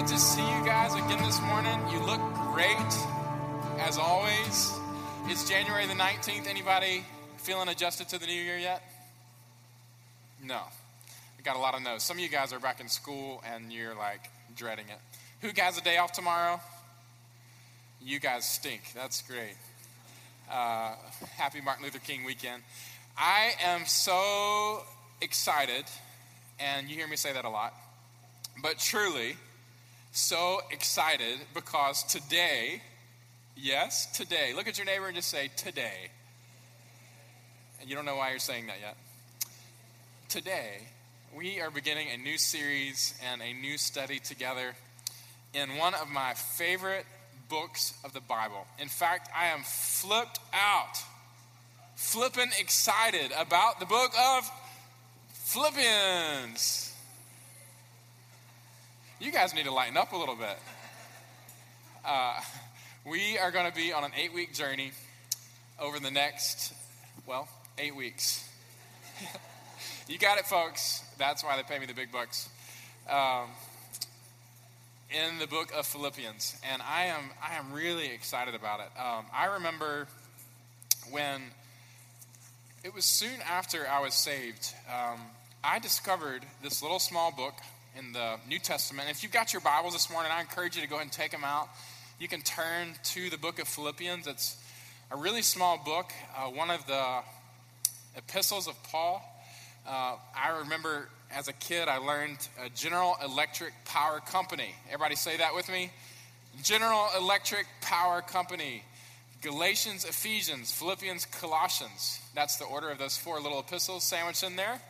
good to see you guys again this morning. You look great, as always. It's January the 19th. Anybody feeling adjusted to the new year yet? No. I got a lot of no's. Some of you guys are back in school and you're like dreading it. Who has a day off tomorrow? You guys stink. That's great. Uh, happy Martin Luther King weekend. I am so excited, and you hear me say that a lot, but truly so excited because today, yes, today, look at your neighbor and just say, today. And you don't know why you're saying that yet. Today, we are beginning a new series and a new study together in one of my favorite books of the Bible. In fact, I am flipped out, flipping excited about the book of Philippians. You guys need to lighten up a little bit. Uh, we are going to be on an eight week journey over the next, well, eight weeks. you got it, folks. That's why they pay me the big bucks. Um, in the book of Philippians, and I am I am really excited about it. Um, I remember when it was soon after I was saved. Um, I discovered this little small book in the New Testament. If you've got your Bibles this morning, I encourage you to go ahead and take them out. You can turn to the book of Philippians. It's a really small book, uh, one of the epistles of Paul. Uh, I remember as a kid, I learned General Electric Power Company. Everybody say that with me? General Electric Power Company. Galatians, Ephesians, Philippians, Colossians. That's the order of those four little epistles sandwiched in there.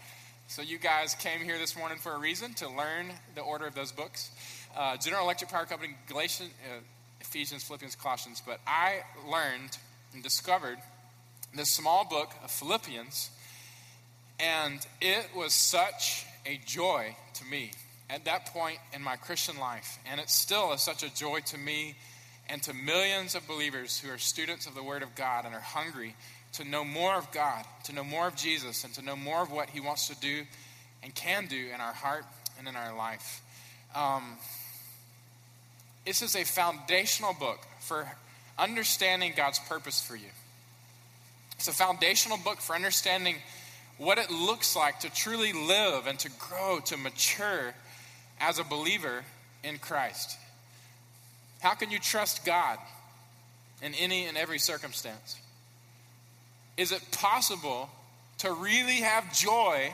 So you guys came here this morning for a reason to learn the order of those books. Uh, General Electric Power Company, Galatians, uh, Ephesians, Philippians, Colossians. But I learned and discovered this small book of Philippians, and it was such a joy to me at that point in my Christian life. And it still is such a joy to me and to millions of believers who are students of the Word of God and are hungry to know more of God, to know more of Jesus, and to know more of what He wants to do and can do in our heart and in our life. Um, this is a foundational book for understanding God's purpose for you. It's a foundational book for understanding what it looks like to truly live and to grow, to mature as a believer in Christ. How can you trust God in any and every circumstance? Is it possible to really have joy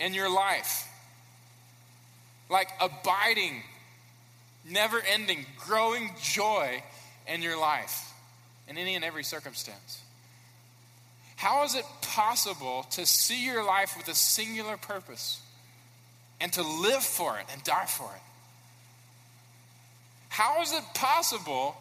in your life? Like abiding, never ending, growing joy in your life in any and every circumstance. How is it possible to see your life with a singular purpose and to live for it and die for it? How is it possible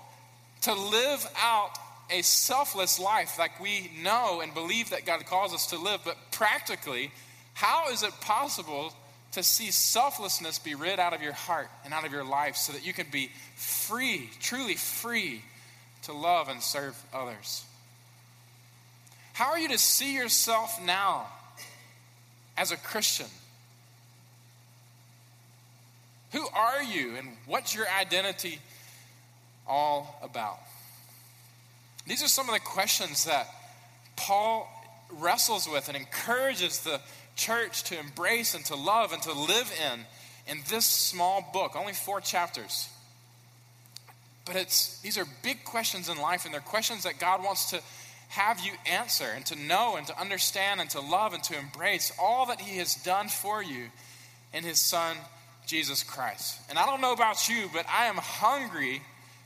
to live out a selfless life like we know and believe that God calls us to live, but practically, how is it possible to see selflessness be rid out of your heart and out of your life so that you can be free, truly free to love and serve others? How are you to see yourself now as a Christian? Who are you and what's your identity all about? These are some of the questions that Paul wrestles with and encourages the church to embrace and to love and to live in in this small book, only four chapters. But it's these are big questions in life, and they're questions that God wants to have you answer and to know and to understand and to love and to embrace all that He has done for you in His Son, Jesus Christ. And I don't know about you, but I am hungry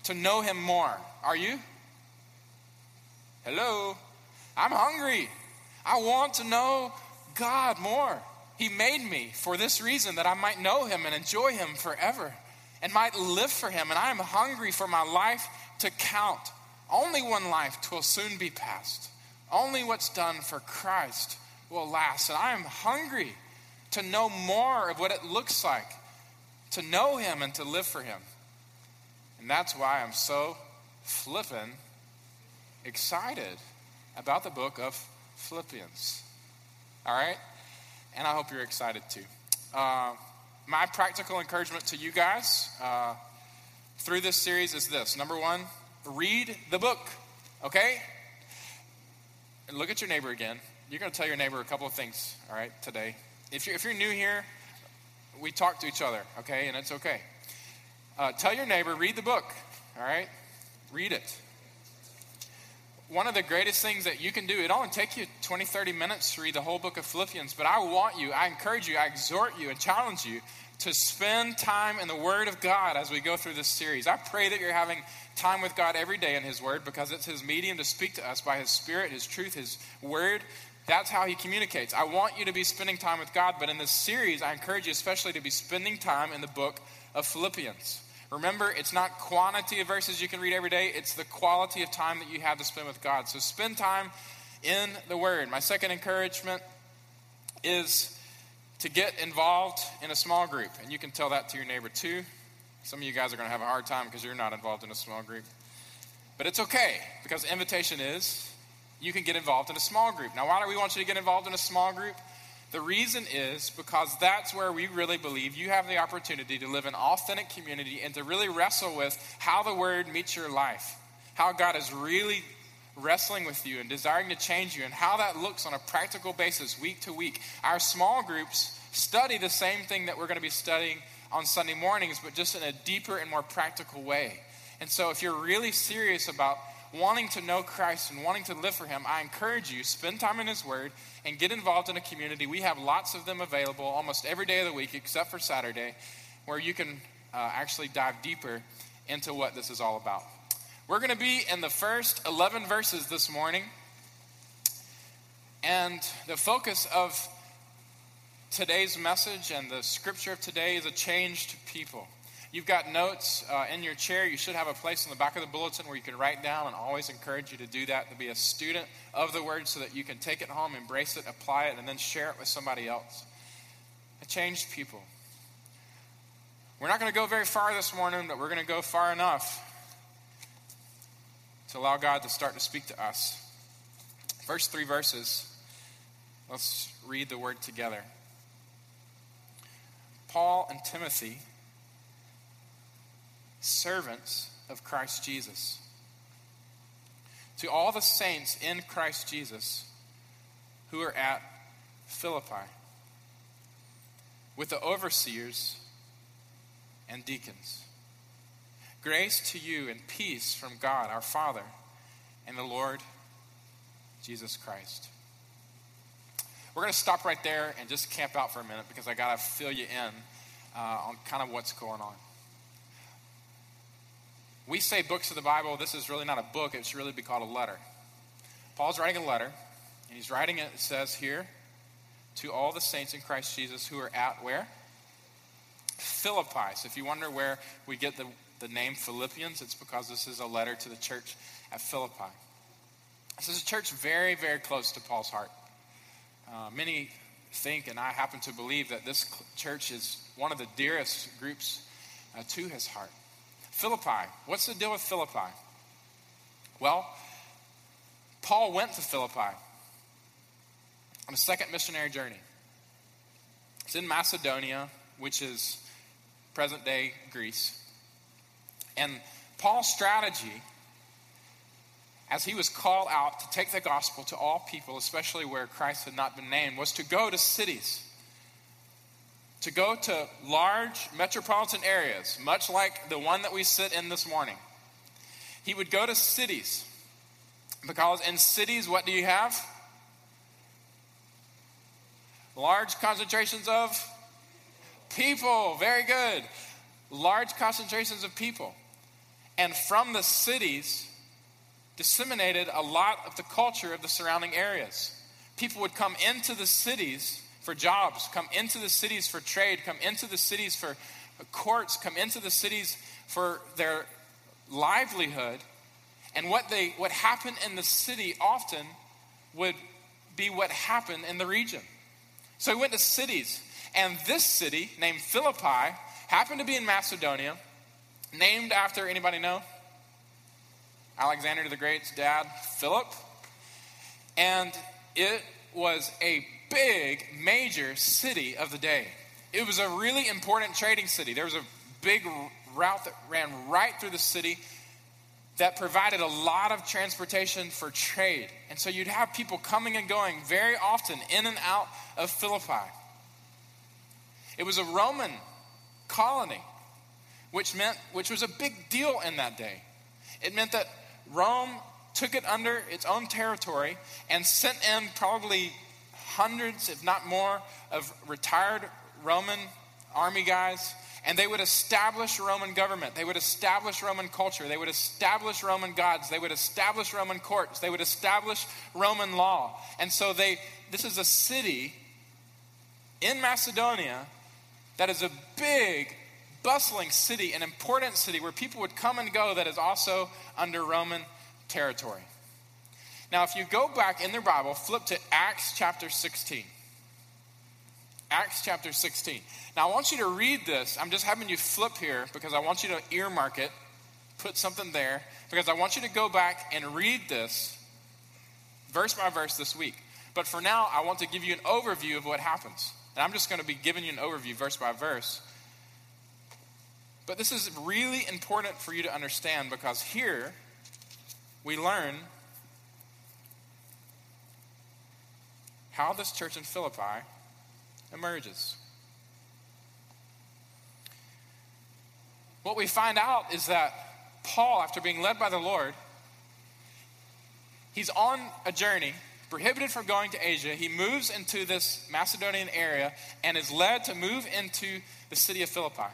to know Him more. Are you? Hello? I'm hungry. I want to know God more. He made me for this reason that I might know Him and enjoy Him forever and might live for Him. And I am hungry for my life to count only one life will soon be past. Only what's done for Christ will last. And I am hungry to know more of what it looks like to know Him and to live for Him. And that's why I'm so flippin' excited about the book of Philippians. All right? And I hope you're excited too. Uh, my practical encouragement to you guys uh, through this series is this number one, read the book, okay? And look at your neighbor again. You're going to tell your neighbor a couple of things, all right, today. If you're, if you're new here, we talk to each other, okay, and it's okay. Uh, tell your neighbor, read the book, all right? Read it. One of the greatest things that you can do, it only take you 20, 30 minutes to read the whole book of Philippians, but I want you, I encourage you, I exhort you, and challenge you to spend time in the Word of God as we go through this series. I pray that you're having time with God every day in His Word because it's His medium to speak to us by His Spirit, His truth, His Word. That's how He communicates. I want you to be spending time with God, but in this series, I encourage you especially to be spending time in the book of Philippians. Remember, it's not quantity of verses you can read every day, it's the quality of time that you have to spend with God. So spend time in the Word. My second encouragement is to get involved in a small group. And you can tell that to your neighbor too. Some of you guys are going to have a hard time because you're not involved in a small group. But it's okay because the invitation is you can get involved in a small group. Now, why do we want you to get involved in a small group? The reason is because that's where we really believe you have the opportunity to live an authentic community and to really wrestle with how the Word meets your life, how God is really wrestling with you and desiring to change you, and how that looks on a practical basis week to week. Our small groups study the same thing that we're going to be studying on Sunday mornings, but just in a deeper and more practical way. And so, if you're really serious about wanting to know Christ and wanting to live for Him, I encourage you spend time in His Word and get involved in a community. We have lots of them available almost every day of the week, except for Saturday, where you can uh, actually dive deeper into what this is all about. We're going to be in the first 11 verses this morning. And the focus of today's message and the scripture of today is a changed people. You've got notes uh, in your chair. You should have a place in the back of the bulletin where you can write down, and always encourage you to do that, to be a student of the word so that you can take it home, embrace it, apply it, and then share it with somebody else. A changed people. We're not going to go very far this morning, but we're going to go far enough to allow God to start to speak to us. First three verses, let's read the word together. Paul and Timothy, servants of Christ Jesus. To all the saints in Christ Jesus who are at Philippi, with the overseers and deacons. Grace to you and peace from God our Father and the Lord Jesus Christ. We're going to stop right there and just camp out for a minute because I got to fill you in uh, on kind of what's going on. We say books of the Bible. This is really not a book, it should really be called a letter. Paul's writing a letter, and he's writing it, it says here, to all the saints in Christ Jesus who are at where? Philippi. So if you wonder where we get the the name Philippians, it's because this is a letter to the church at Philippi. This is a church very, very close to Paul's heart. Uh, many think, and I happen to believe, that this church is one of the dearest groups uh, to his heart. Philippi. What's the deal with Philippi? Well, Paul went to Philippi on a second missionary journey. It's in Macedonia, which is present day Greece. And Paul's strategy, as he was called out to take the gospel to all people, especially where Christ had not been named, was to go to cities, to go to large metropolitan areas, much like the one that we sit in this morning. He would go to cities, because in cities, what do you have? Large concentrations of people. Very good. Large concentrations of people and from the cities disseminated a lot of the culture of the surrounding areas. People would come into the cities for jobs, come into the cities for trade, come into the cities for courts, come into the cities for their livelihood. And what they what happened in the city often would be what happened in the region. So he went to cities, and this city named Philippi happened to be in Macedonia named after anybody know? Alexander the Great's dad, Philip. And it was a big, major city of the day. It was a really important trading city. There was a big route that ran right through the city that provided a lot of transportation for trade. And so you'd have people coming and going very often in and out of Philippi. It was a Roman colony, which meant which was a big deal in that day. It meant that Rome took it under its own territory and sent in probably hundreds, if not more, of retired Roman army guys and they would establish Roman government. They would establish Roman culture. They would establish Roman gods. They would establish Roman courts. They would establish Roman law. And so they this is a city in Macedonia that is a big bustling city, an important city where people would come and go that is also under Roman territory. Now, if you go back in the Bible, flip to Acts chapter 16. Acts chapter 16. Now, I want you to read this. I'm just having you flip here because I want you to earmark it, put something there, because I want you to go back and read this verse by verse this week. But for now, I want to give you an overview of what happens. And I'm just going to be giving you an overview verse by verse. But this is really important for you to understand because here we learn how this church in Philippi emerges. What we find out is that Paul, after being led by the Lord, he's on a journey, prohibited from going to Asia. He moves into this Macedonian area and is led to move into the city of Philippi.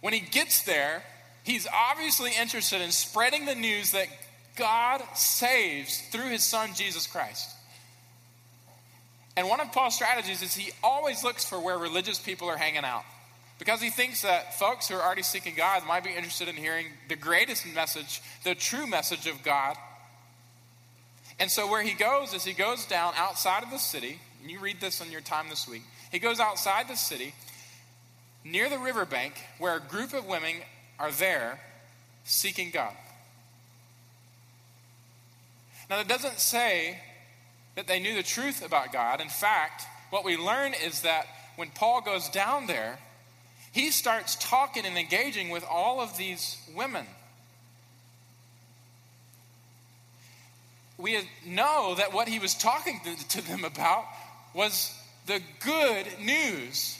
When he gets there, he's obviously interested in spreading the news that God saves through his son Jesus Christ. And one of Paul's strategies is he always looks for where religious people are hanging out. Because he thinks that folks who are already seeking God might be interested in hearing the greatest message, the true message of God. And so, where he goes is he goes down outside of the city, and you read this on your time this week. He goes outside the city, near the riverbank, where a group of women are there seeking God. Now, that doesn't say that they knew the truth about God. In fact, what we learn is that when Paul goes down there, he starts talking and engaging with all of these women. We know that what he was talking to them about was the good news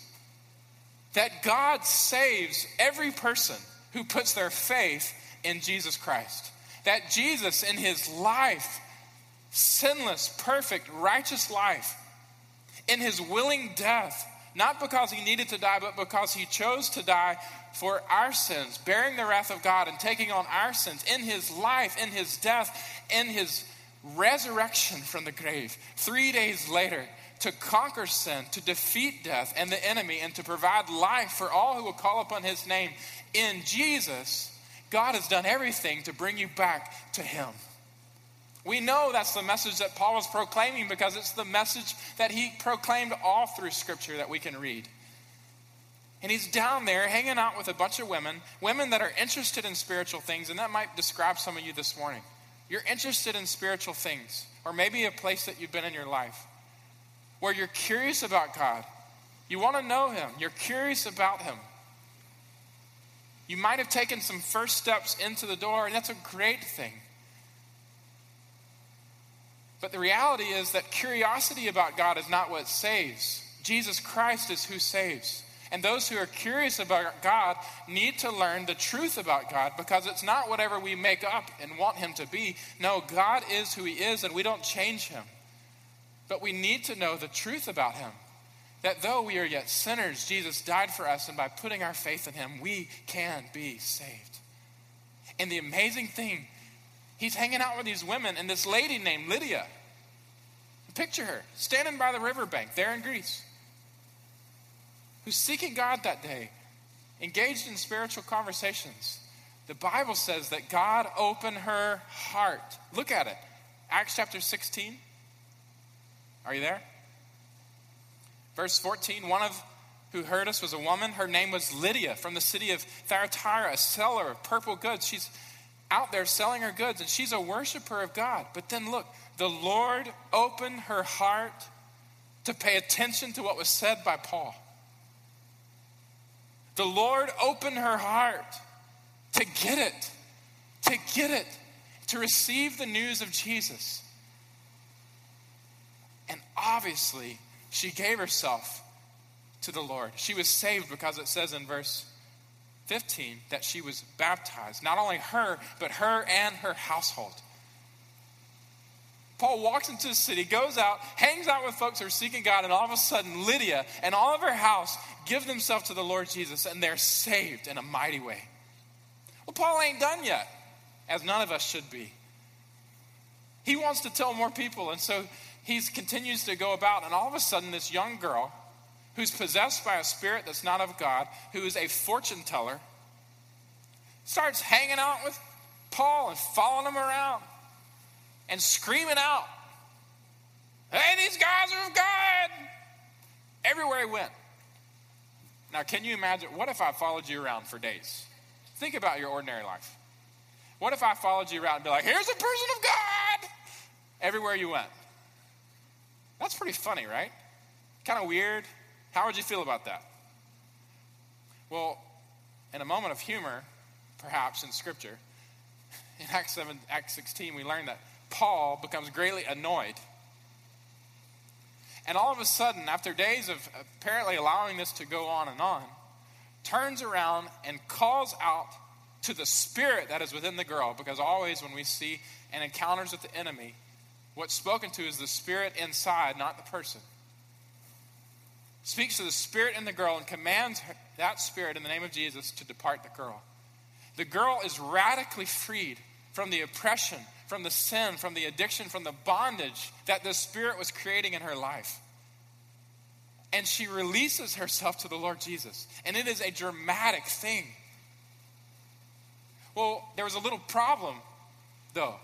that God saves every person who puts their faith in Jesus Christ. That Jesus, in his life, sinless, perfect, righteous life, in his willing death, not because he needed to die, but because he chose to die for our sins, bearing the wrath of God and taking on our sins in his life, in his death, in his resurrection from the grave. Three days later, to conquer sin, to defeat death and the enemy, and to provide life for all who will call upon his name. In Jesus, God has done everything to bring you back to him. We know that's the message that Paul was proclaiming because it's the message that he proclaimed all through Scripture that we can read. And he's down there hanging out with a bunch of women, women that are interested in spiritual things, and that might describe some of you this morning. You're interested in spiritual things, or maybe a place that you've been in your life where you're curious about God. You want to know Him, you're curious about Him. You might have taken some first steps into the door, and that's a great thing. But the reality is that curiosity about God is not what saves. Jesus Christ is who saves. And those who are curious about God need to learn the truth about God because it's not whatever we make up and want Him to be. No, God is who He is and we don't change Him. But we need to know the truth about Him. That though we are yet sinners, Jesus died for us, and by putting our faith in Him, we can be saved. And the amazing thing he's hanging out with these women and this lady named Lydia. Picture her standing by the riverbank there in Greece, who's seeking God that day, engaged in spiritual conversations. The Bible says that God opened her heart. Look at it. Acts chapter 16. Are you there? Verse 14 One of who heard us was a woman. Her name was Lydia from the city of Thyatira, a seller of purple goods. She's out there selling her goods, and she's a worshiper of God. But then look, the Lord opened her heart to pay attention to what was said by Paul. The Lord opened her heart to get it, to get it, to receive the news of Jesus. And obviously, she gave herself to the Lord. She was saved because it says in verse 15 that she was baptized. Not only her, but her and her household. Paul walks into the city, goes out, hangs out with folks who are seeking God, and all of a sudden, Lydia and all of her house give themselves to the Lord Jesus, and they're saved in a mighty way. Well, Paul ain't done yet, as none of us should be. He wants to tell more people, and so he continues to go about, and all of a sudden, this young girl who's possessed by a spirit that's not of God, who is a fortune teller, starts hanging out with Paul and following him around and screaming out, Hey, these guys are of God! Everywhere he went. Now, can you imagine? What if I followed you around for days? Think about your ordinary life. What if I followed you around and be like, here's a person of God everywhere you went? That's pretty funny, right? Kind of weird. How would you feel about that? Well, in a moment of humor, perhaps in Scripture, in Acts 7, Acts 16, we learn that Paul becomes greatly annoyed. And all of a sudden, after days of apparently allowing this to go on and on, turns around and calls out to the spirit that is within the girl, because always when we see and encounters with the enemy, what's spoken to is the spirit inside, not the person. Speaks to the spirit in the girl and commands that spirit in the name of Jesus to depart the girl. The girl is radically freed from the oppression, from the sin, from the addiction, from the bondage that the Spirit was creating in her life. And she releases herself to the Lord Jesus. And it is a dramatic thing. Well, there was a little problem, though.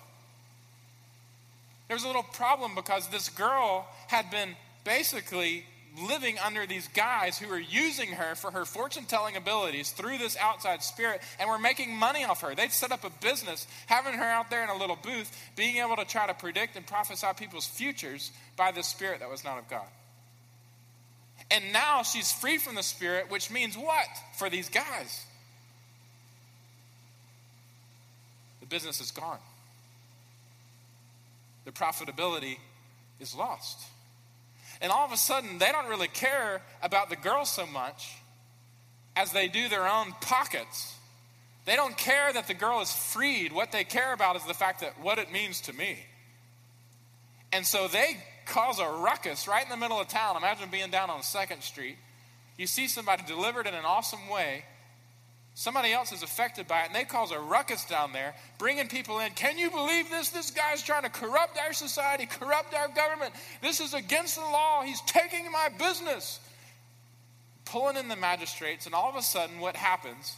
There was a little problem because this girl had been basically living under these guys who were using her for her fortune telling abilities through this outside spirit and were making money off her. They'd set up a business, having her out there in a little booth, being able to try to predict and prophesy people's futures by this spirit that was not of God. And now she's free from the spirit, which means what for these guys? The business is gone, the profitability is lost. And all of a sudden, they don't really care about the girl so much as they do their own pockets. They don't care that the girl is freed. What they care about is the fact that what it means to me. And so they cause a ruckus right in the middle of town. Imagine being down on 2nd Street. You see somebody delivered in an awesome way, Somebody else is affected by it, and they cause a ruckus down there, bringing people in. Can you believe this? This guy's trying to corrupt our society, corrupt our government. This is against the law. He's taking my business. Pulling in the magistrates, and all of a sudden, what happens?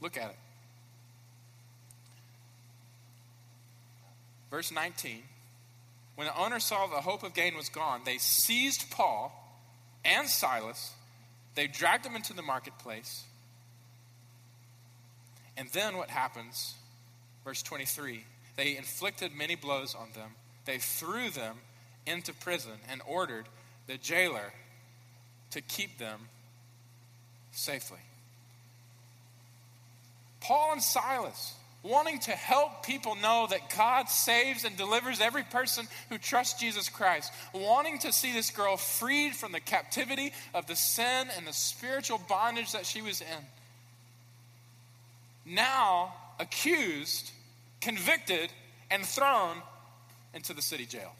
Look at it. Verse 19. When the owner saw the hope of gain was gone, they seized Paul and Silas they dragged them into the marketplace. And then what happens? Verse 23 they inflicted many blows on them. They threw them into prison and ordered the jailer to keep them safely. Paul and Silas wanting to help people know that God saves and delivers every person who trusts Jesus Christ, wanting to see this girl freed from the captivity of the sin and the spiritual bondage that she was in. Now accused, convicted, and thrown into the city jail.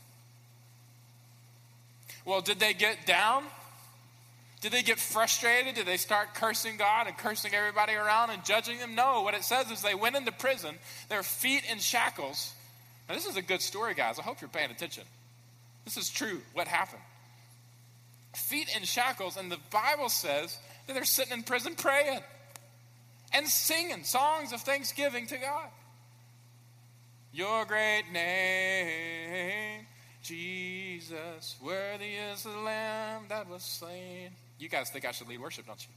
Well, did they get down? Did they get frustrated? Did they start cursing God and cursing everybody around and judging them? No. What it says is they went into prison, their feet in shackles. Now, this is a good story, guys. I hope you're paying attention. This is true, what happened. Feet in shackles, and the Bible says that they're sitting in prison praying and singing songs of thanksgiving to God. Your great name, Jesus, worthy is the Lamb that was slain. You guys think I should lead worship, don't you?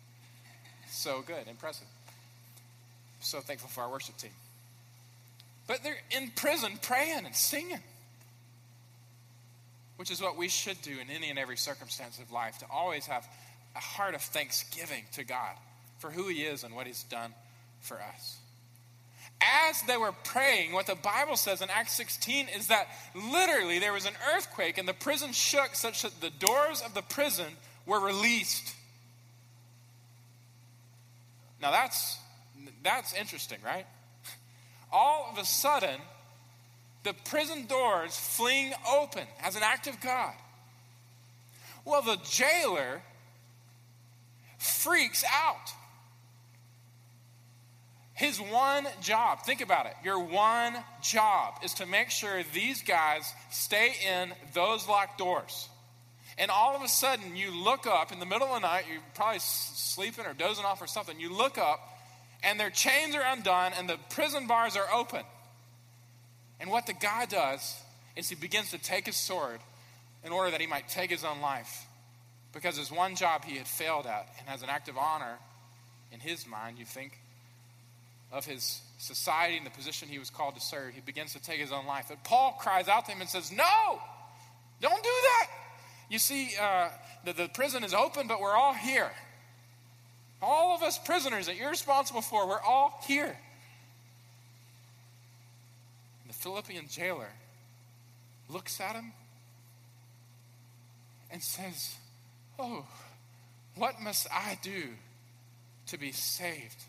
So good, impressive. So thankful for our worship team. But they're in prison praying and singing. which is what we should do in any and every circumstance of life, to always have a heart of thanksgiving to God for who He is and what He's done for us. As they were praying, what the Bible says in Acts 16 is that literally there was an earthquake and the prison shook such that the doors of the prison were released. Now that's that's interesting, right? All of a sudden, the prison doors fling open as an act of God. Well, the jailer freaks out. His one job, think about it, your one job is to make sure these guys stay in those locked doors. And all of a sudden, you look up in the middle of the night, you're probably sleeping or dozing off or something. You look up, and their chains are undone, and the prison bars are open. And what the guy does is he begins to take his sword in order that he might take his own life. Because his one job he had failed at, and as an act of honor, in his mind, you think, of his society and the position he was called to serve, he begins to take his own life. But Paul cries out to him and says, No, don't do that. You see, uh, the, the prison is open, but we're all here. All of us prisoners that you're responsible for, we're all here. The Philippian jailer looks at him and says, Oh, what must I do to be saved?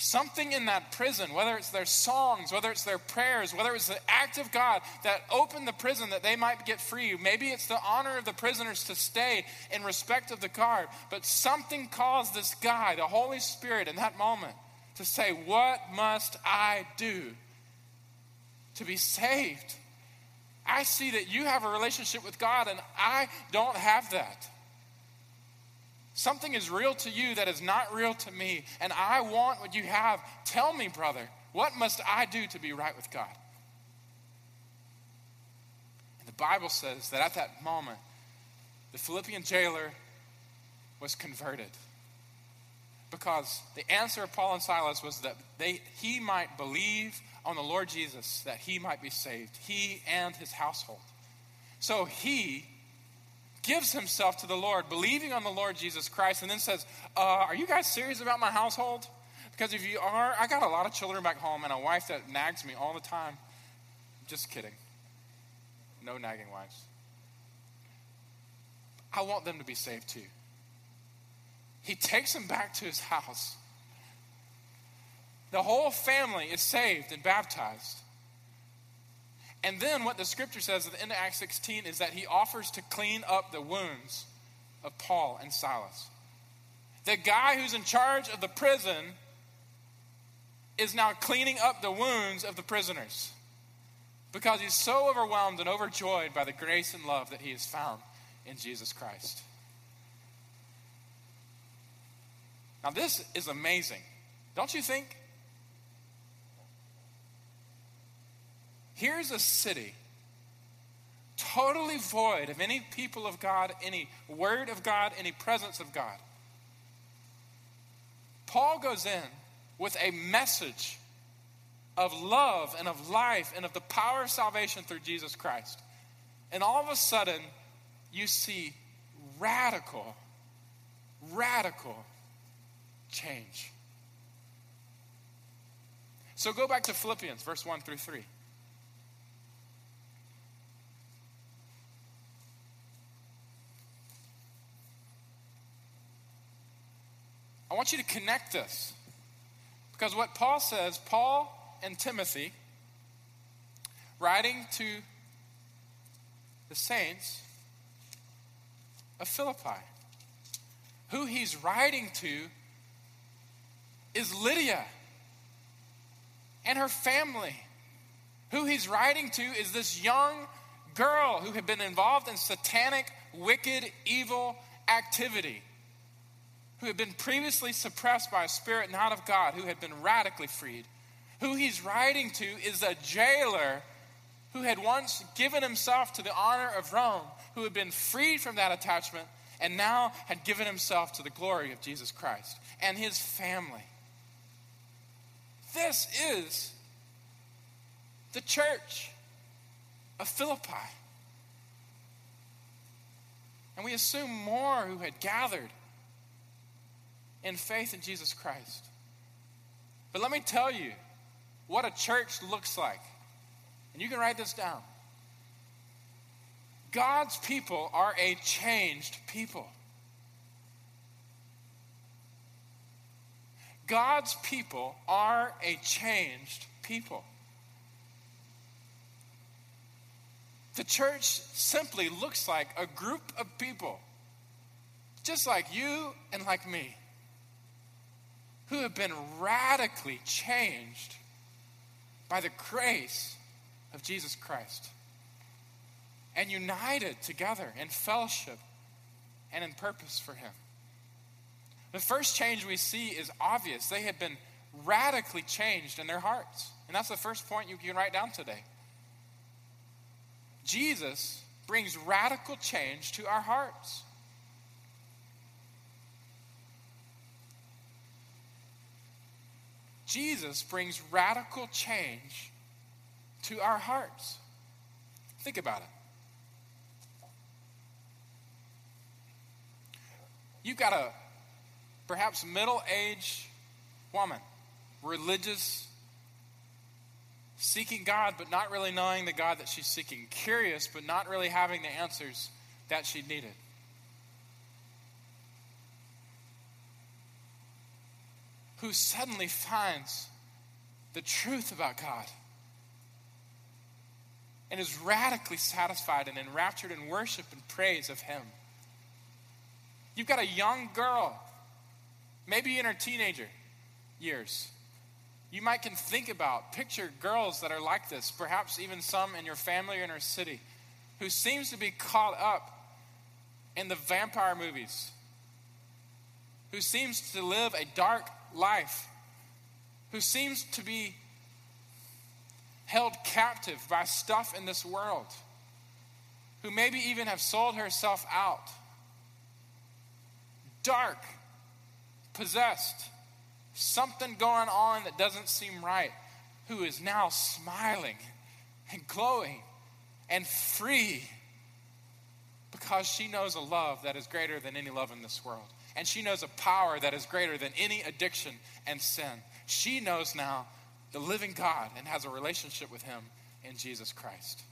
Something in that prison, whether it's their songs, whether it's their prayers, whether it's the act of God that opened the prison that they might get free. Maybe it's the honor of the prisoners to stay in respect of the guard. But something caused this guy, the Holy Spirit, in that moment to say, What must I do to be saved? I see that you have a relationship with God and I don't have that. Something is real to you that is not real to me, and I want what you have. Tell me, brother, what must I do to be right with God? And the Bible says that at that moment, the Philippian jailer was converted. Because the answer of Paul and Silas was that they, he might believe on the Lord Jesus, that he might be saved, he and his household. So he gives himself to the Lord, believing on the Lord Jesus Christ, and then says, uh, Are you guys serious about my household? Because if you are, I got a lot of children back home and a wife that nags me all the time. Just kidding. No nagging wives. I want them to be saved too. He takes them back to his house. The whole family is saved and baptized. And then what the scripture says at the end of Acts 16 is that he offers to clean up the wounds of Paul and Silas. The guy who's in charge of the prison is now cleaning up the wounds of the prisoners because he's so overwhelmed and overjoyed by the grace and love that he has found in Jesus Christ. Now, this is amazing, don't you think? Here's a city totally void of any people of God, any word of God, any presence of God. Paul goes in with a message of love and of life and of the power of salvation through Jesus Christ. And all of a sudden, you see radical, radical change. So go back to Philippians, verse 1 through 3. I want you to connect this. Because what Paul says, Paul and Timothy, writing to the saints of Philippi, who he's writing to is Lydia and her family. Who he's writing to is this young girl who had been involved in satanic, wicked, evil activity who had been previously suppressed by a spirit not of God, who had been radically freed. Who he's writing to is a jailer who had once given himself to the honor of Rome, who had been freed from that attachment and now had given himself to the glory of Jesus Christ and his family. This is the church of Philippi. And we assume more who had gathered in faith in Jesus Christ. But let me tell you what a church looks like. And you can write this down. God's people are a changed people. God's people are a changed people. The church simply looks like a group of people, just like you and like me, who have been radically changed by the grace of Jesus Christ and united together in fellowship and in purpose for Him. The first change we see is obvious. They have been radically changed in their hearts. And that's the first point you can write down today. Jesus brings radical change to our hearts. Jesus brings radical change to our hearts. Think about it. You've got a perhaps middle aged woman, religious, seeking God, but not really knowing the God that she's seeking, curious, but not really having the answers that she needed. Who suddenly finds the truth about God and is radically satisfied and enraptured in worship and praise of Him. You've got a young girl maybe in her teenager years. You might can think about, picture girls that are like this, perhaps even some in your family or in our city, who seems to be caught up in the vampire movies, who seems to live a dark life, who seems to be held captive by stuff in this world, who maybe even have sold herself out. Dark possessed, something going on that doesn't seem right, who is now smiling and glowing and free because she knows a love that is greater than any love in this world. And she knows a power that is greater than any addiction and sin. She knows now the living God and has a relationship with Him in Jesus Christ.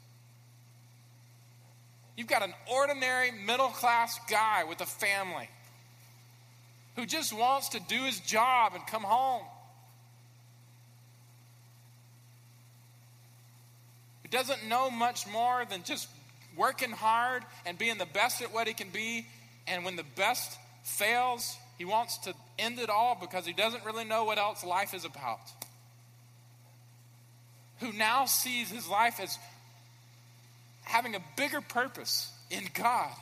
You've got an ordinary middle class guy with a family who just wants to do his job and come home. Who doesn't know much more than just working hard and being the best at what he can be. And when the best fails, he wants to end it all because he doesn't really know what else life is about. Who now sees his life as having a bigger purpose in God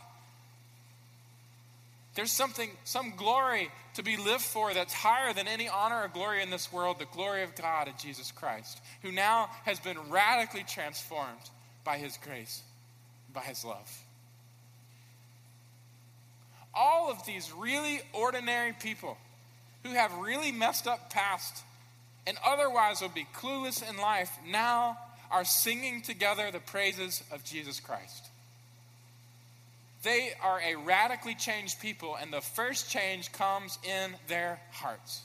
there's something, some glory to be lived for that's higher than any honor or glory in this world, the glory of God in Jesus Christ, who now has been radically transformed by his grace, by his love. All of these really ordinary people who have really messed up past and otherwise would be clueless in life now are singing together the praises of Jesus Christ. They are a radically changed people, and the first change comes in their hearts.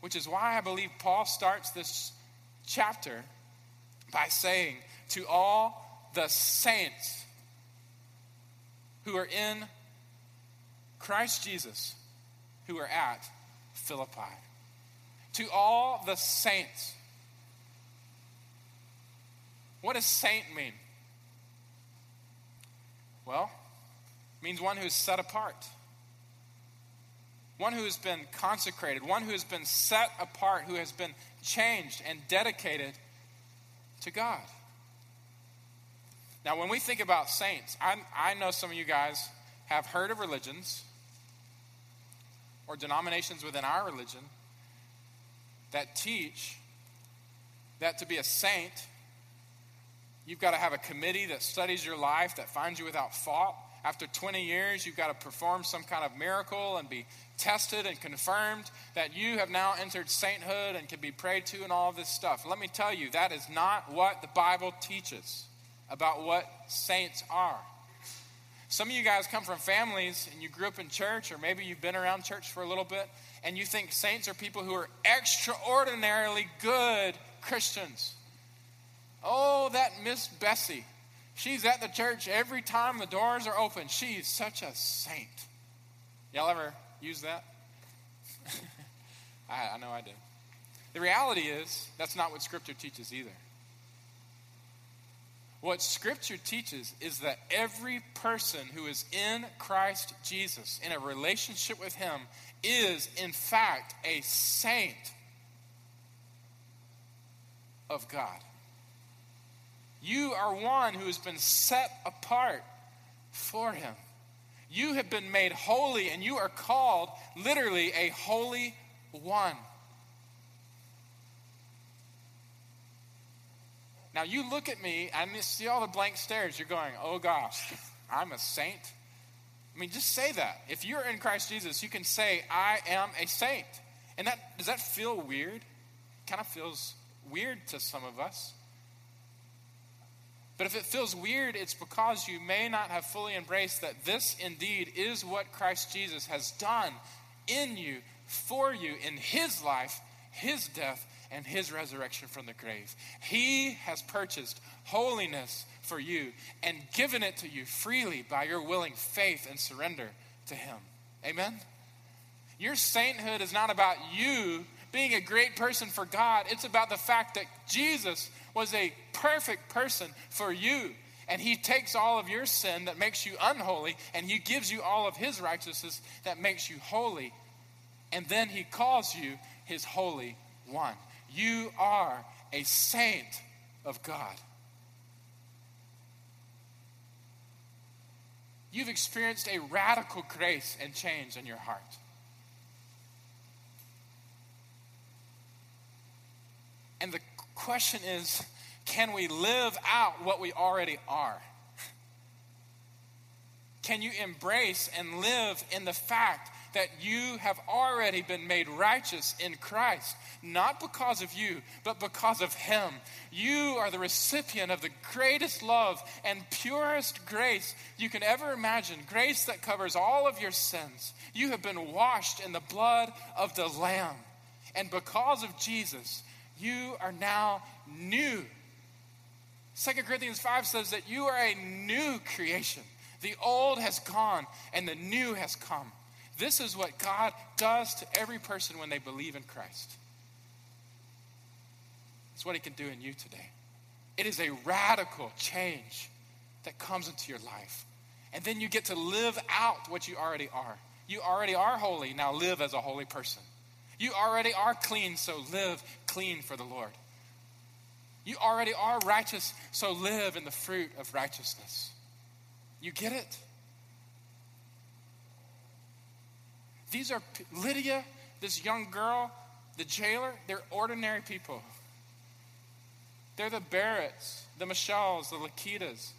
Which is why I believe Paul starts this chapter by saying, To all the saints who are in Christ Jesus, who are at Philippi. To all the saints. What does saint mean? Well, it means one who is set apart. One who has been consecrated, one who has been set apart, who has been changed and dedicated to God. Now, when we think about saints, I, I know some of you guys have heard of religions or denominations within our religion that teach that to be a saint You've got to have a committee that studies your life, that finds you without fault. After 20 years, you've got to perform some kind of miracle and be tested and confirmed that you have now entered sainthood and can be prayed to and all this stuff. Let me tell you, that is not what the Bible teaches about what saints are. Some of you guys come from families and you grew up in church, or maybe you've been around church for a little bit, and you think saints are people who are extraordinarily good Christians. Oh, that Miss Bessie. She's at the church every time the doors are open. She's such a saint. Y'all ever use that? I, I know I did. The reality is, that's not what Scripture teaches either. What Scripture teaches is that every person who is in Christ Jesus, in a relationship with Him, is in fact a saint of God. You are one who has been set apart for Him. You have been made holy, and you are called literally a holy one. Now you look at me and you see all the blank stares. You're going, oh gosh, I'm a saint. I mean, just say that. If you're in Christ Jesus, you can say, I am a saint. And that does that feel weird? Kind of feels weird to some of us. But if it feels weird, it's because you may not have fully embraced that this indeed is what Christ Jesus has done in you, for you, in his life, his death, and his resurrection from the grave. He has purchased holiness for you and given it to you freely by your willing faith and surrender to him. Amen? Your sainthood is not about you being a great person for God, it's about the fact that Jesus was a perfect person for you. And he takes all of your sin that makes you unholy, and he gives you all of his righteousness that makes you holy. And then he calls you his holy one. You are a saint of God. You've experienced a radical grace and change in your heart. And the question is can we live out what we already are? Can you embrace and live in the fact that you have already been made righteous in Christ, not because of you, but because of Him. You are the recipient of the greatest love and purest grace you can ever imagine grace that covers all of your sins. You have been washed in the blood of the Lamb. And because of Jesus, you are now new. 2 Corinthians 5 says that you are a new creation. The old has gone and the new has come. This is what God does to every person when they believe in Christ. It's what He can do in you today. It is a radical change that comes into your life. And then you get to live out what you already are. You already are holy, now live as a holy person. You already are clean, so live clean for the Lord. You already are righteous, so live in the fruit of righteousness. You get it? These are Lydia, this young girl, the jailer, they're ordinary people. They're the Barretts, the Michelles, the Lakitas,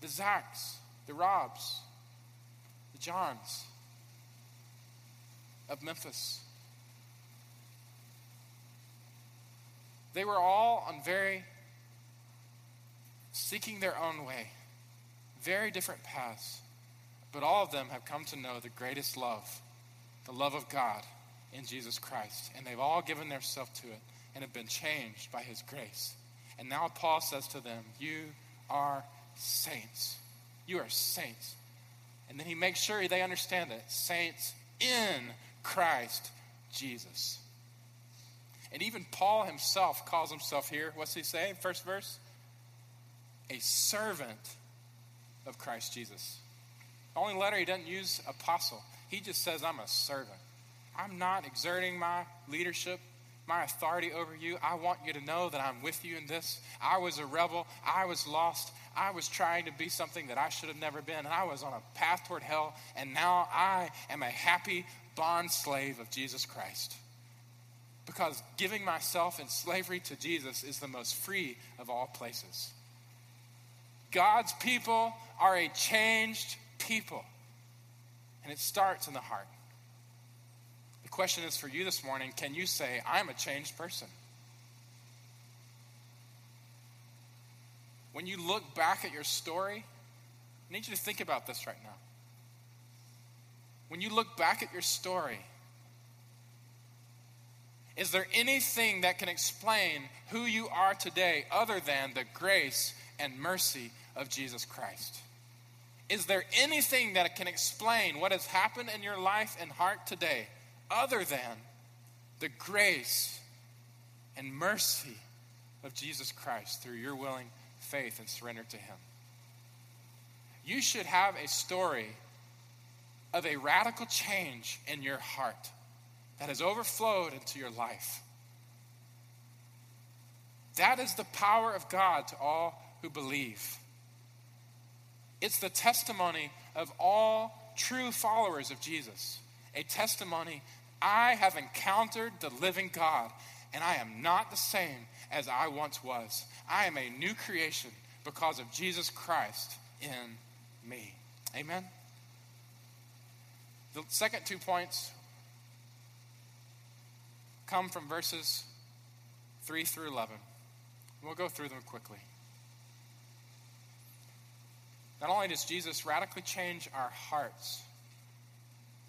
the Zacks, the Robs, the Johns of Memphis. They were all on very seeking their own way, very different paths. But all of them have come to know the greatest love, the love of God in Jesus Christ. And they've all given themselves to it and have been changed by his grace. And now Paul says to them, You are saints. You are saints. And then he makes sure they understand that saints in Christ Jesus. And even Paul himself calls himself here, what's he say? First verse? A servant of Christ Jesus. The only letter he doesn't use apostle. He just says, I'm a servant. I'm not exerting my leadership, my authority over you. I want you to know that I'm with you in this. I was a rebel. I was lost. I was trying to be something that I should have never been. And I was on a path toward hell. And now I am a happy bond slave of Jesus Christ. Because giving myself in slavery to Jesus is the most free of all places. God's people are a changed people. And it starts in the heart. The question is for you this morning can you say, I'm a changed person? When you look back at your story, I need you to think about this right now. When you look back at your story, is there anything that can explain who you are today other than the grace and mercy of Jesus Christ? Is there anything that can explain what has happened in your life and heart today other than the grace and mercy of Jesus Christ through your willing faith and surrender to Him? You should have a story of a radical change in your heart that has overflowed into your life. That is the power of God to all who believe. It's the testimony of all true followers of Jesus. A testimony I have encountered the living God, and I am not the same as I once was. I am a new creation because of Jesus Christ in me. Amen. The second two points come from verses 3 through 11. We'll go through them quickly. Not only does Jesus radically change our hearts,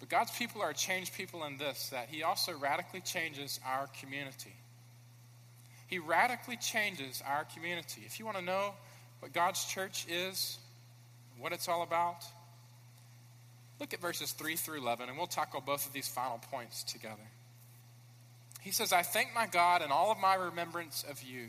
but God's people are changed people in this that He also radically changes our community. He radically changes our community. If you want to know what God's church is, what it's all about, look at verses 3 through 11, and we'll tackle both of these final points together. He says, I thank my God in all of my remembrance of you,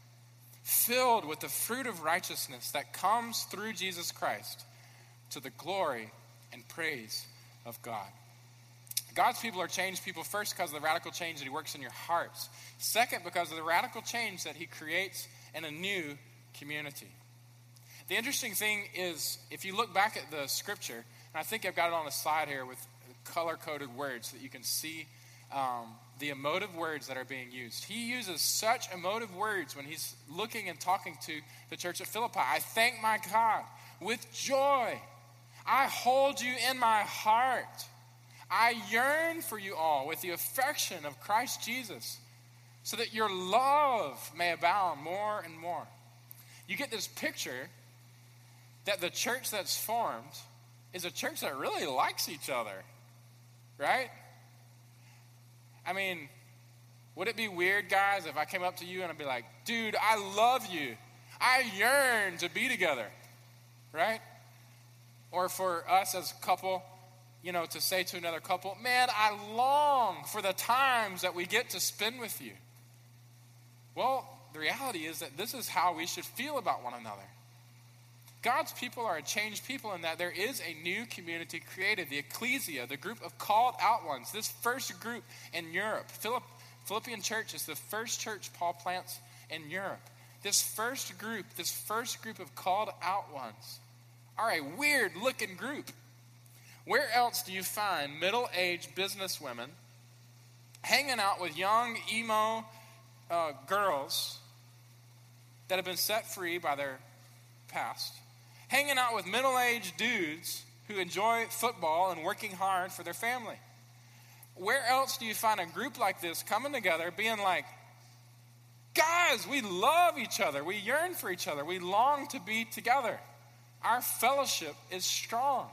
filled with the fruit of righteousness that comes through Jesus Christ to the glory and praise of God. God's people are changed people first because of the radical change that He works in your hearts. Second, because of the radical change that He creates in a new community. The interesting thing is, if you look back at the scripture, and I think I've got it on the slide here with color coded words so that you can see um, the emotive words that are being used. He uses such emotive words when he's looking and talking to the church at Philippi. I thank my God with joy. I hold you in my heart. I yearn for you all with the affection of Christ Jesus, so that your love may abound more and more. You get this picture that the church that's formed is a church that really likes each other, right? I mean, would it be weird, guys, if I came up to you and I'd be like, dude, I love you. I yearn to be together, right? Or for us as a couple, you know, to say to another couple, man, I long for the times that we get to spend with you. Well, the reality is that this is how we should feel about one another. God's people are a changed people in that there is a new community created, the ecclesia, the group of called out ones. This first group in Europe, Philipp, Philippian church is the first church Paul plants in Europe. This first group, this first group of called out ones, are a weird looking group. Where else do you find middle aged business women hanging out with young emo uh, girls that have been set free by their past? Hanging out with middle aged dudes who enjoy football and working hard for their family. Where else do you find a group like this coming together, being like, guys, we love each other, we yearn for each other, we long to be together. Our fellowship is strong.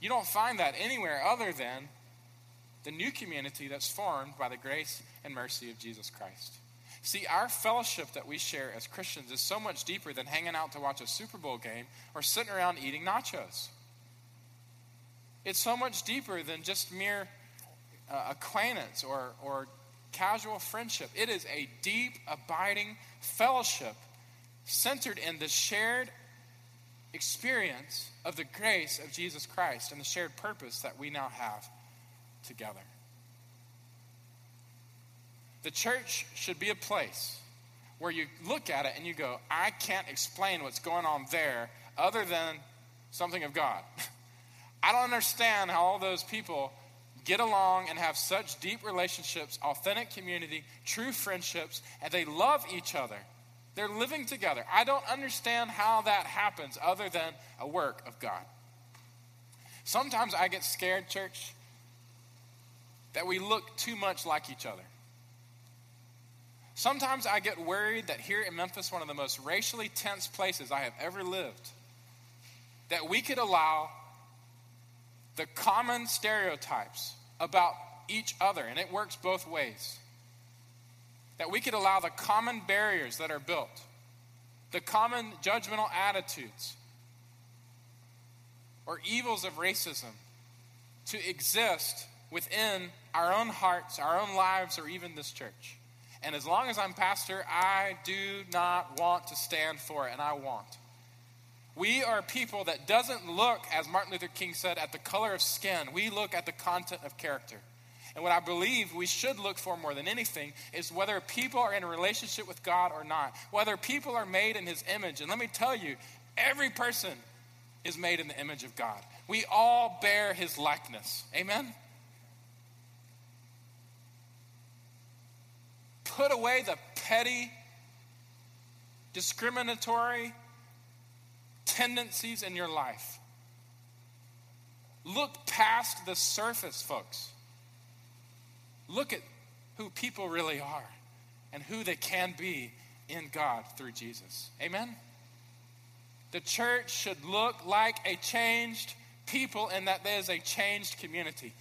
You don't find that anywhere other than the new community that's formed by the grace and mercy of Jesus Christ. See, our fellowship that we share as Christians is so much deeper than hanging out to watch a Super Bowl game or sitting around eating nachos. It's so much deeper than just mere uh, acquaintance or, or casual friendship. It is a deep, abiding fellowship centered in the shared experience of the grace of Jesus Christ and the shared purpose that we now have together. The church should be a place where you look at it and you go, I can't explain what's going on there other than something of God. I don't understand how all those people get along and have such deep relationships, authentic community, true friendships, and they love each other. They're living together. I don't understand how that happens other than a work of God. Sometimes I get scared, church, that we look too much like each other. Sometimes I get worried that here in Memphis, one of the most racially tense places I have ever lived, that we could allow the common stereotypes about each other, and it works both ways. That we could allow the common barriers that are built, the common judgmental attitudes, or evils of racism to exist within our own hearts, our own lives, or even this church. And as long as I'm pastor, I do not want to stand for it, and I want. We are people that doesn't look, as Martin Luther King said, at the color of skin. We look at the content of character. And what I believe we should look for more than anything is whether people are in a relationship with God or not, whether people are made in His image. And let me tell you, every person is made in the image of God. We all bear His likeness. Amen? Put away the petty, discriminatory, tendencies in your life. Look past the surface, folks. Look at who people really are and who they can be in God through Jesus. Amen? The church should look like a changed people in that there is a changed community.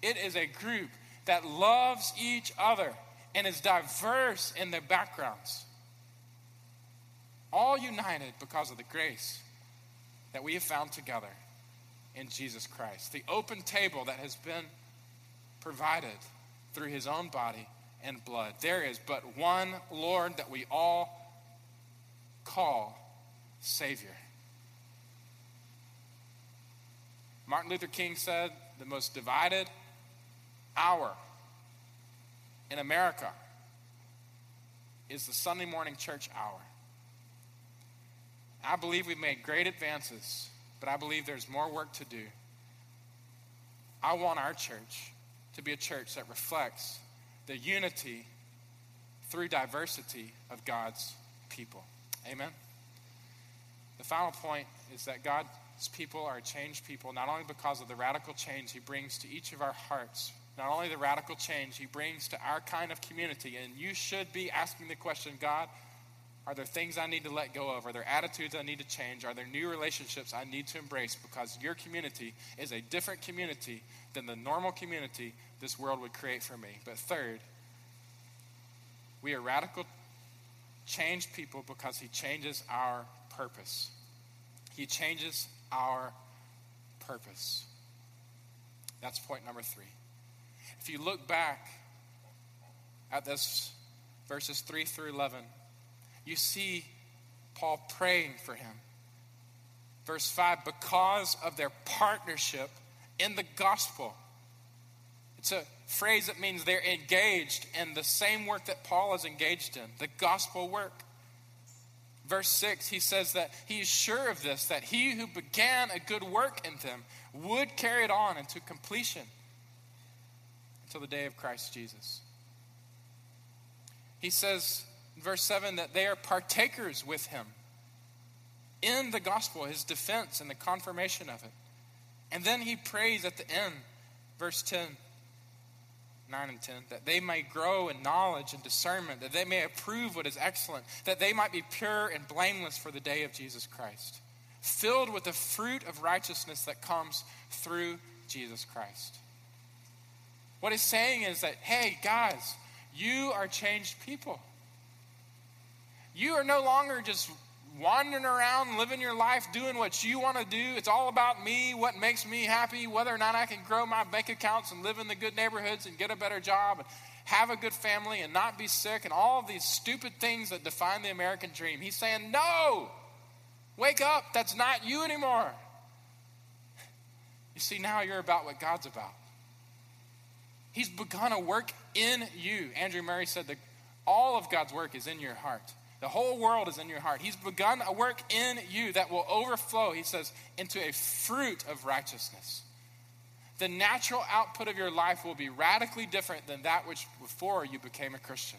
It is a group that loves each other and is diverse in their backgrounds. All united because of the grace that we have found together in Jesus Christ. The open table that has been provided through his own body and blood. There is but one Lord that we all call Savior. Martin Luther King said the most divided hour in America is the Sunday morning church hour. I believe we've made great advances, but I believe there's more work to do. I want our church to be a church that reflects the unity through diversity of God's people. Amen. The final point is that God's people are changed people, not only because of the radical change He brings to each of our hearts, not only the radical change He brings to our kind of community, and you should be asking the question God, are there things I need to let go of? Are there attitudes I need to change? Are there new relationships I need to embrace? Because your community is a different community than the normal community this world would create for me. But third, we are radical changed people because He changes our purpose. He changes our purpose. That's point number three. If you look back at this verses 3 through 11, you see Paul praying for him. Verse 5 because of their partnership in the gospel. It's a phrase that means they're engaged in the same work that Paul is engaged in, the gospel work. Verse 6, he says that he is sure of this, that he who began a good work in them would carry it on into completion until the day of Christ Jesus. He says verse 7 that they are partakers with him in the gospel, his defense and the confirmation of it. And then he prays at the end, verse 10, 9 and 10, that they may grow in knowledge and discernment, that they may approve what is excellent, that they might be pure and blameless for the day of Jesus Christ, filled with the fruit of righteousness that comes through Jesus Christ. What he's saying is that, hey, guys, you are changed people. You are no longer just wandering around, living your life, doing what you want to do. It's all about me, what makes me happy, whether or not I can grow my bank accounts and live in the good neighborhoods and get a better job and have a good family and not be sick and all of these stupid things that define the American dream. He's saying, No! Wake up! That's not you anymore. You see, now you're about what God's about. He's begun a work in you. Andrew Murray said that all of God's work is in your heart. The whole world is in your heart. He's begun a work in you that will overflow, he says, into a fruit of righteousness. The natural output of your life will be radically different than that which before you became a Christian.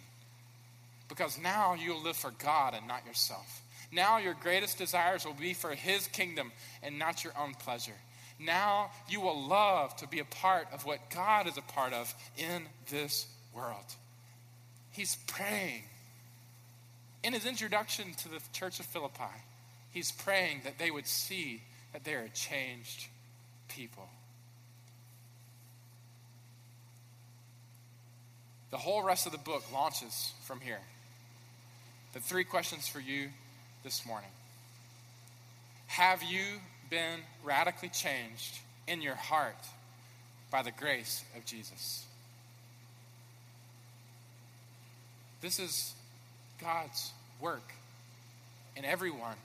Because now you'll live for God and not yourself. Now your greatest desires will be for His kingdom and not your own pleasure. Now you will love to be a part of what God is a part of in this world. He's praying in his introduction to the church of Philippi, he's praying that they would see that they are a changed people. The whole rest of the book launches from here. The three questions for you this morning Have you been radically changed in your heart by the grace of Jesus? This is God's work in everyone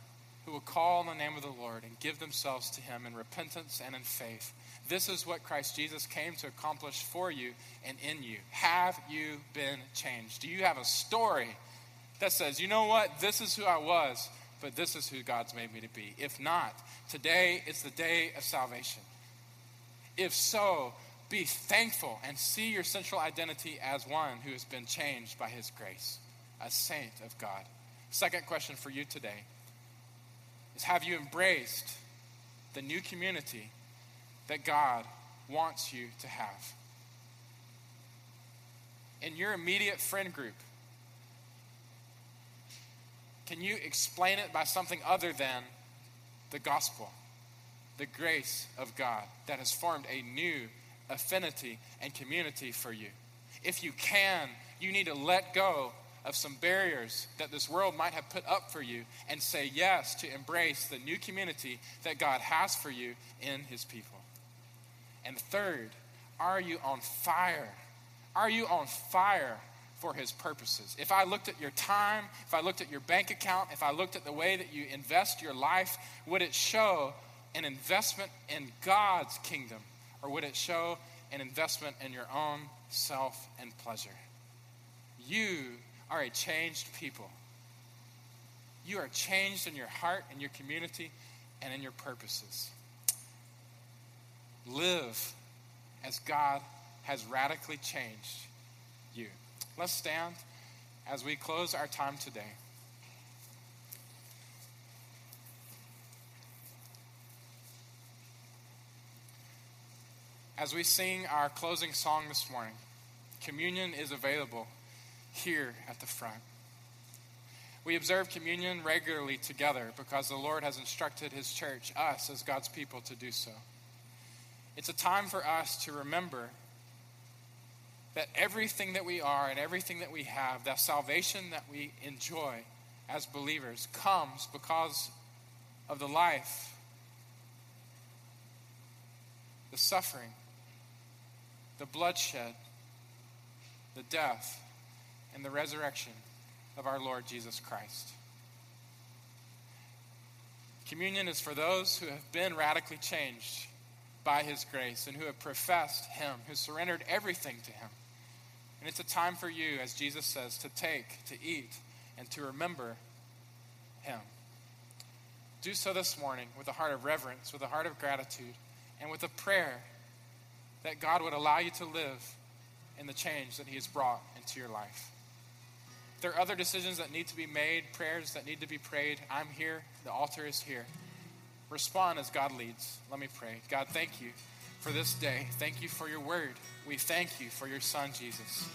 who will call on the name of the Lord and give themselves to Him in repentance and in faith. This is what Christ Jesus came to accomplish for you and in you. Have you been changed? Do you have a story that says, you know what, this is who I was, but this is who God's made me to be? If not, today is the day of salvation. If so, be thankful and see your central identity as one who has been changed by His grace a saint of God. Second question for you today is Have you embraced the new community that God wants you to have? In your immediate friend group, can you explain it by something other than the gospel, the grace of God that has formed a new affinity and community for you? If you can, you need to let go of some barriers that this world might have put up for you and say yes to embrace the new community that God has for you in His people. And third, are you on fire? Are you on fire for His purposes? If I looked at your time, if I looked at your bank account, if I looked at the way that you invest your life, would it show an investment in God's kingdom or would it show an investment in your own self and pleasure? You are a changed people. You are changed in your heart, in your community, and in your purposes. Live as God has radically changed. Let's stand as we close our time today. As we sing our closing song this morning, communion is available here at the front. We observe communion regularly together because the Lord has instructed His church, us as God's people, to do so. It's a time for us to remember that everything that we are and everything that we have, that salvation that we enjoy as believers, comes because of the life, the suffering, the bloodshed, the death, and the resurrection of our Lord Jesus Christ. Communion is for those who have been radically changed by His grace and who have professed Him, who surrendered everything to Him. And it's a time for you, as Jesus says, to take, to eat, and to remember Him. Do so this morning with a heart of reverence, with a heart of gratitude, and with a prayer that God would allow you to live in the change that He has brought into your life there are other decisions that need to be made, prayers that need to be prayed. I'm here. The altar is here. Respond as God leads. Let me pray. God, thank you for this day. Thank you for your word. We thank you for your son, Jesus.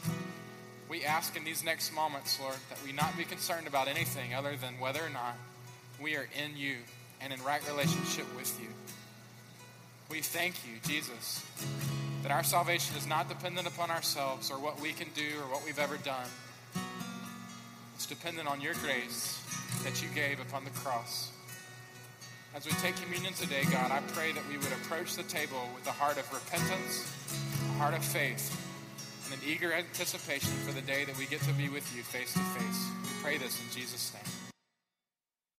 We ask in these next moments, Lord, that we not be concerned about anything other than whether or not we are in you and in right relationship with you. We thank you, Jesus, that our salvation is not dependent upon ourselves or what we can do or what we've ever done. It's dependent on your grace that you gave upon the cross. As we take communion today, God, I pray that we would approach the table with a heart of repentance, heart of faith, and an eager anticipation for the day that we get to be with you face to face. We pray this in Jesus' name.